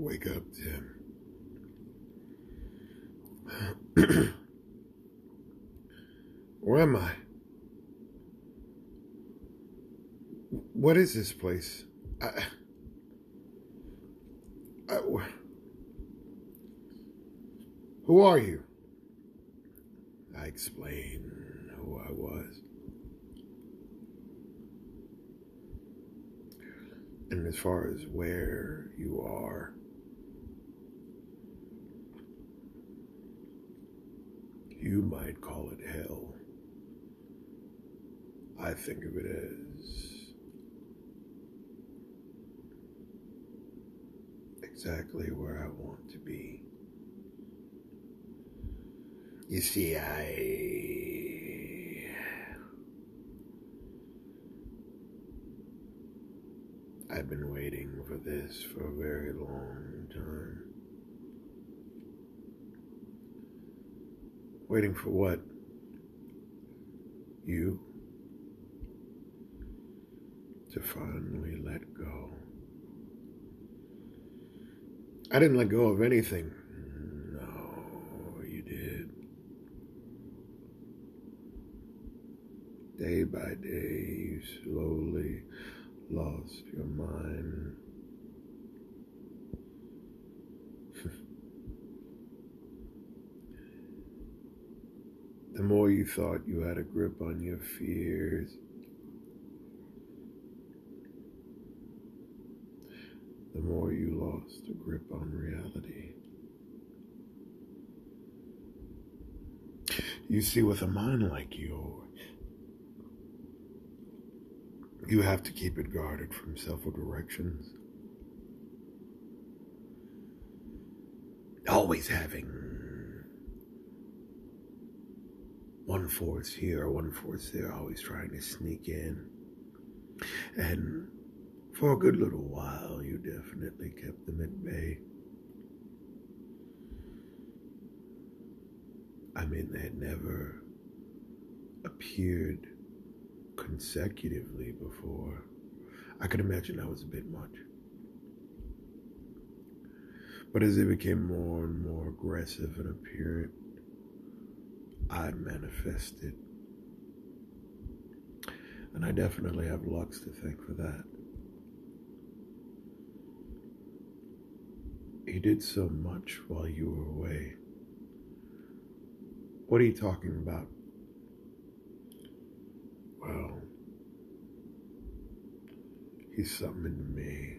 Wake up, Tim. Where am I? What is this place? I, I, who are you? I explained who I was. And as far as where you are, you might call it hell. I think of it as exactly where I want to be. You see, I. I've been waiting for this for a very long time. Waiting for what? You to finally let go. I didn't let go of anything. No, you did. Day by day, you slowly lost your mind. The more you thought you had a grip on your fears, the more you lost a grip on reality. You see, with a mind like yours, you have to keep it guarded from several directions. Always having one force here, one force there, always trying to sneak in. And for a good little while, you definitely kept them at bay. I mean, they never appeared consecutively before. I could imagine that was a bit much. But as they became more and more aggressive and apparent, I manifested. And I definitely have Lux to thank for that. He did so much while you were away. What are you talking about? Well, he summoned me.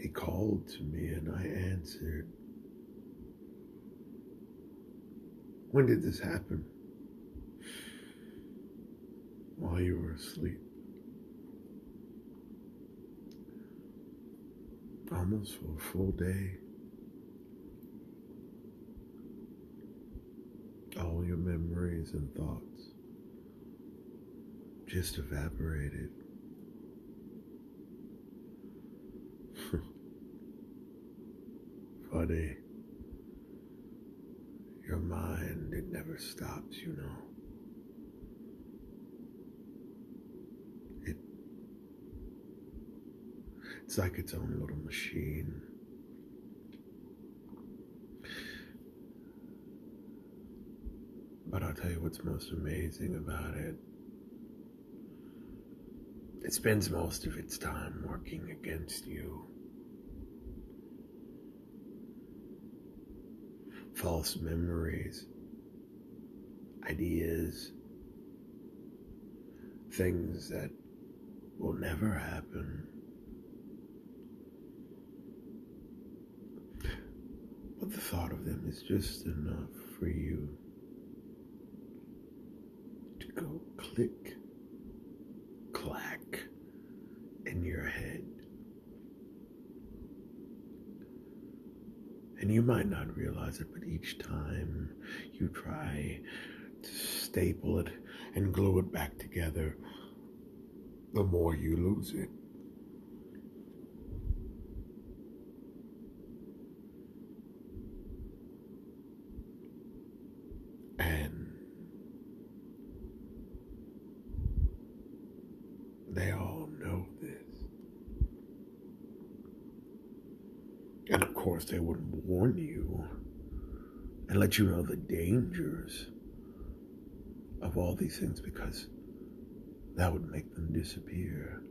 He called to me and I answered. When did this happen? While you were asleep. Almost for a full day. All your memories and thoughts just evaporated. Funny. Mind, it never stops, you know. It, it's like its own little machine. But I'll tell you what's most amazing about it. It spends most of its time working against you. False memories, ideas, things that will never happen. But the thought of them is just enough for you to go click, clack in your head. And you might not realize it, but each time you try to staple it and glue it back together, the more you lose it. And they all know this. Course, they wouldn't warn you and let you know the dangers of all these things because that would make them disappear.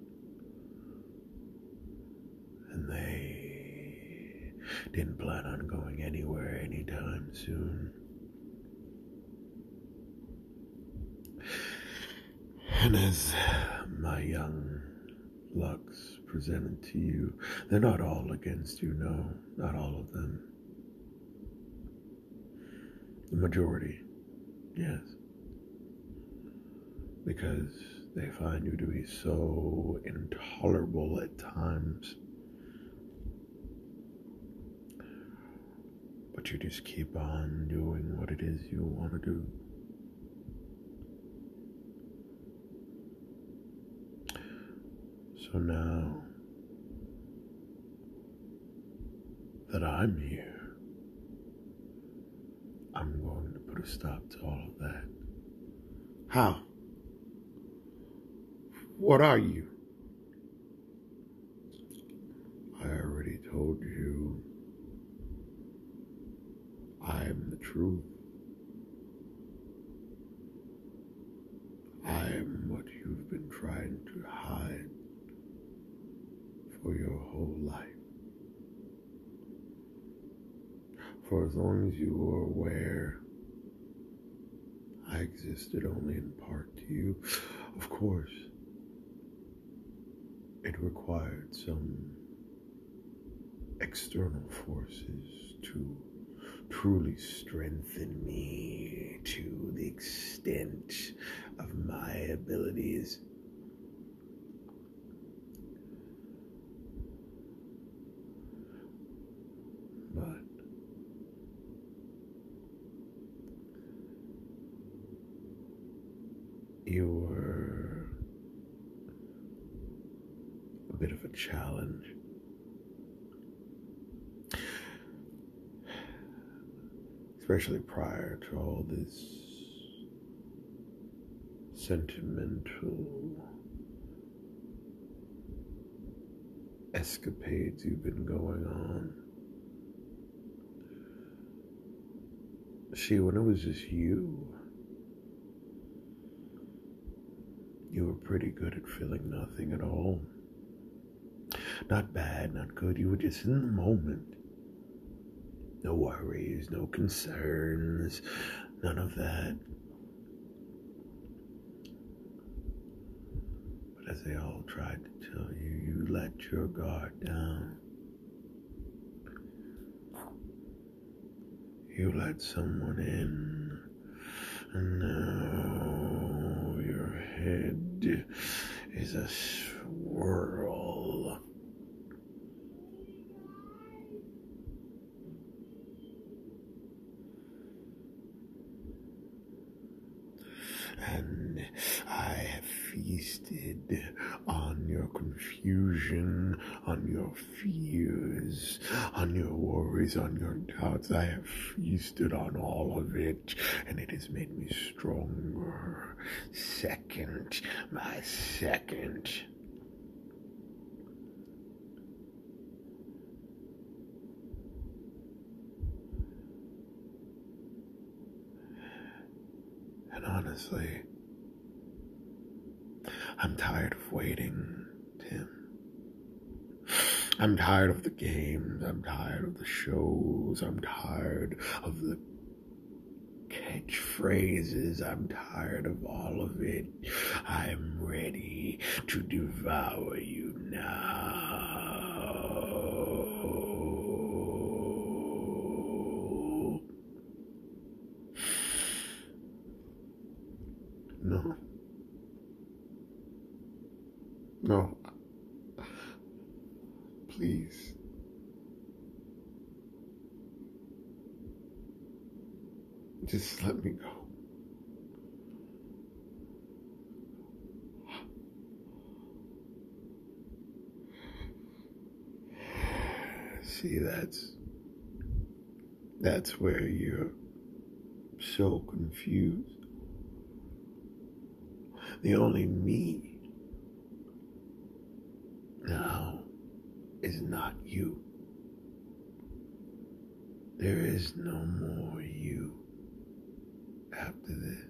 And they didn't plan on going anywhere anytime soon. And as my young Lux presented to you, they're not all against you, no, not all of them. The majority, yes. Because they find you to be so intolerable at times. But you just keep on doing what it is you want to do. So now that I'm here, I'm going to put a stop to all of that. How? What are you? I already told you I am the truth. I am what you've been trying to hide for your whole life. For as long as you were aware, I existed only in part to you. Of course, it required some external forces to truly strengthen me to the extent of my abilities. But you were a bit of a challenge. Especially prior to all this sentimental escapades you've been going on. See, when it was just you, you were pretty good at feeling nothing at all. Not bad, not good. You were just in the moment. No worries, no concerns, none of that. But as they all tried to tell you, you let your guard down. You let someone in, and now your head is a swirl. and I have feasted confusion, on your fears, on your worries, on your doubts. I have feasted on all of it, and it has made me stronger. Second, my second. And honestly, I'm tired of waiting. I'm tired of the games. I'm tired of the shows. I'm tired of the catchphrases. I'm tired of all of it. I'm ready to devour you now. No. No. Please. Just let me go. See, that's that's where you're so confused. The only me now is not you. There is no more you after this.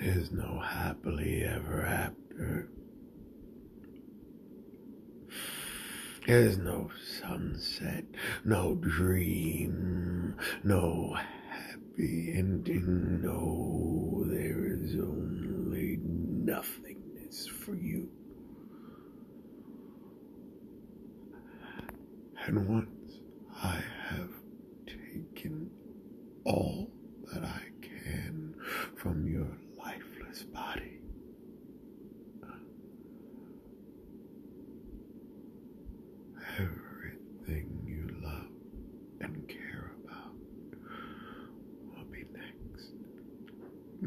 There's no happily ever after. There's no sunset, no dream, no happy ending. No, there is only nothingness for you. And once I have taken all that I can from your lifeless body, everything you love and care about will be next.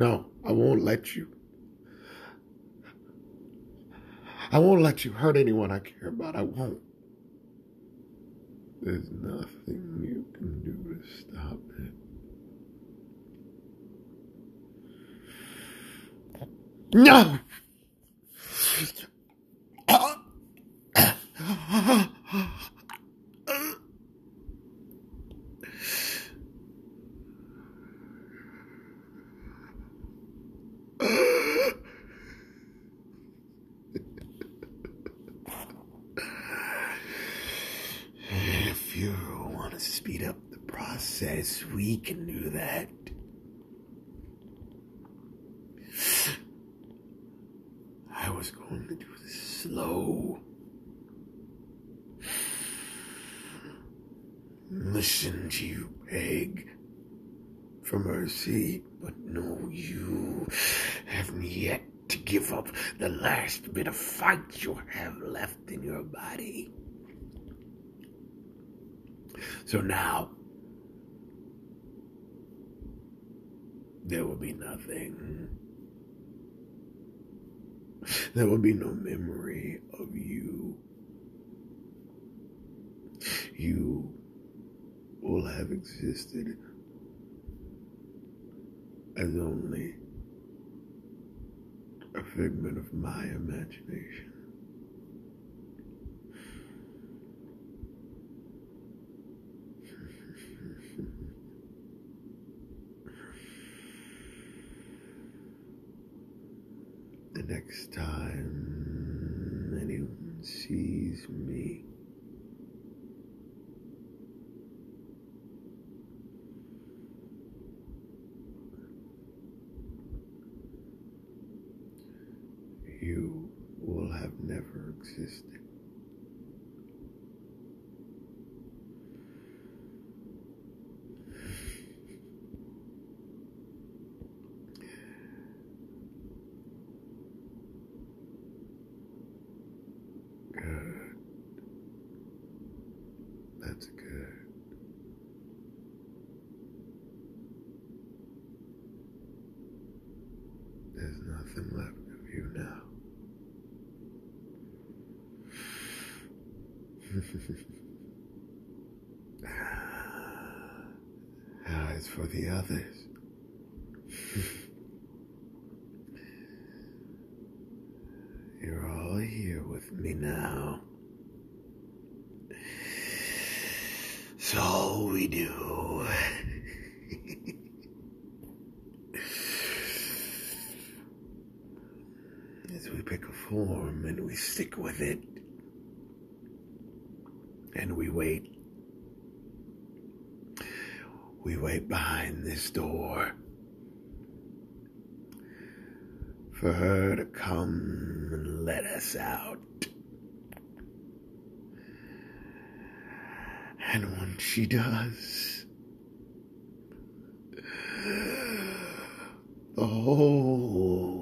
No, I won't let you. I won't let you hurt anyone I care about. I won't. There's nothing you can do to stop it. No! If you want speed up the process, we can do that. I was going to do this slow. Listen to you beg for mercy, but no, you haven't yet to give up the last bit of fight you have left in your body. So now, there will be nothing. There will be no memory of you. You will have existed as only a figment of my imagination. the next time anyone sees me, you will have never existed. Good. That's good. There's nothing left of you now. Ah, As for the others, you're all here with me now. All we do. As we pick a form and we stick with it, and we wait. We wait behind this door for her to come and let us out. And when she does, the whole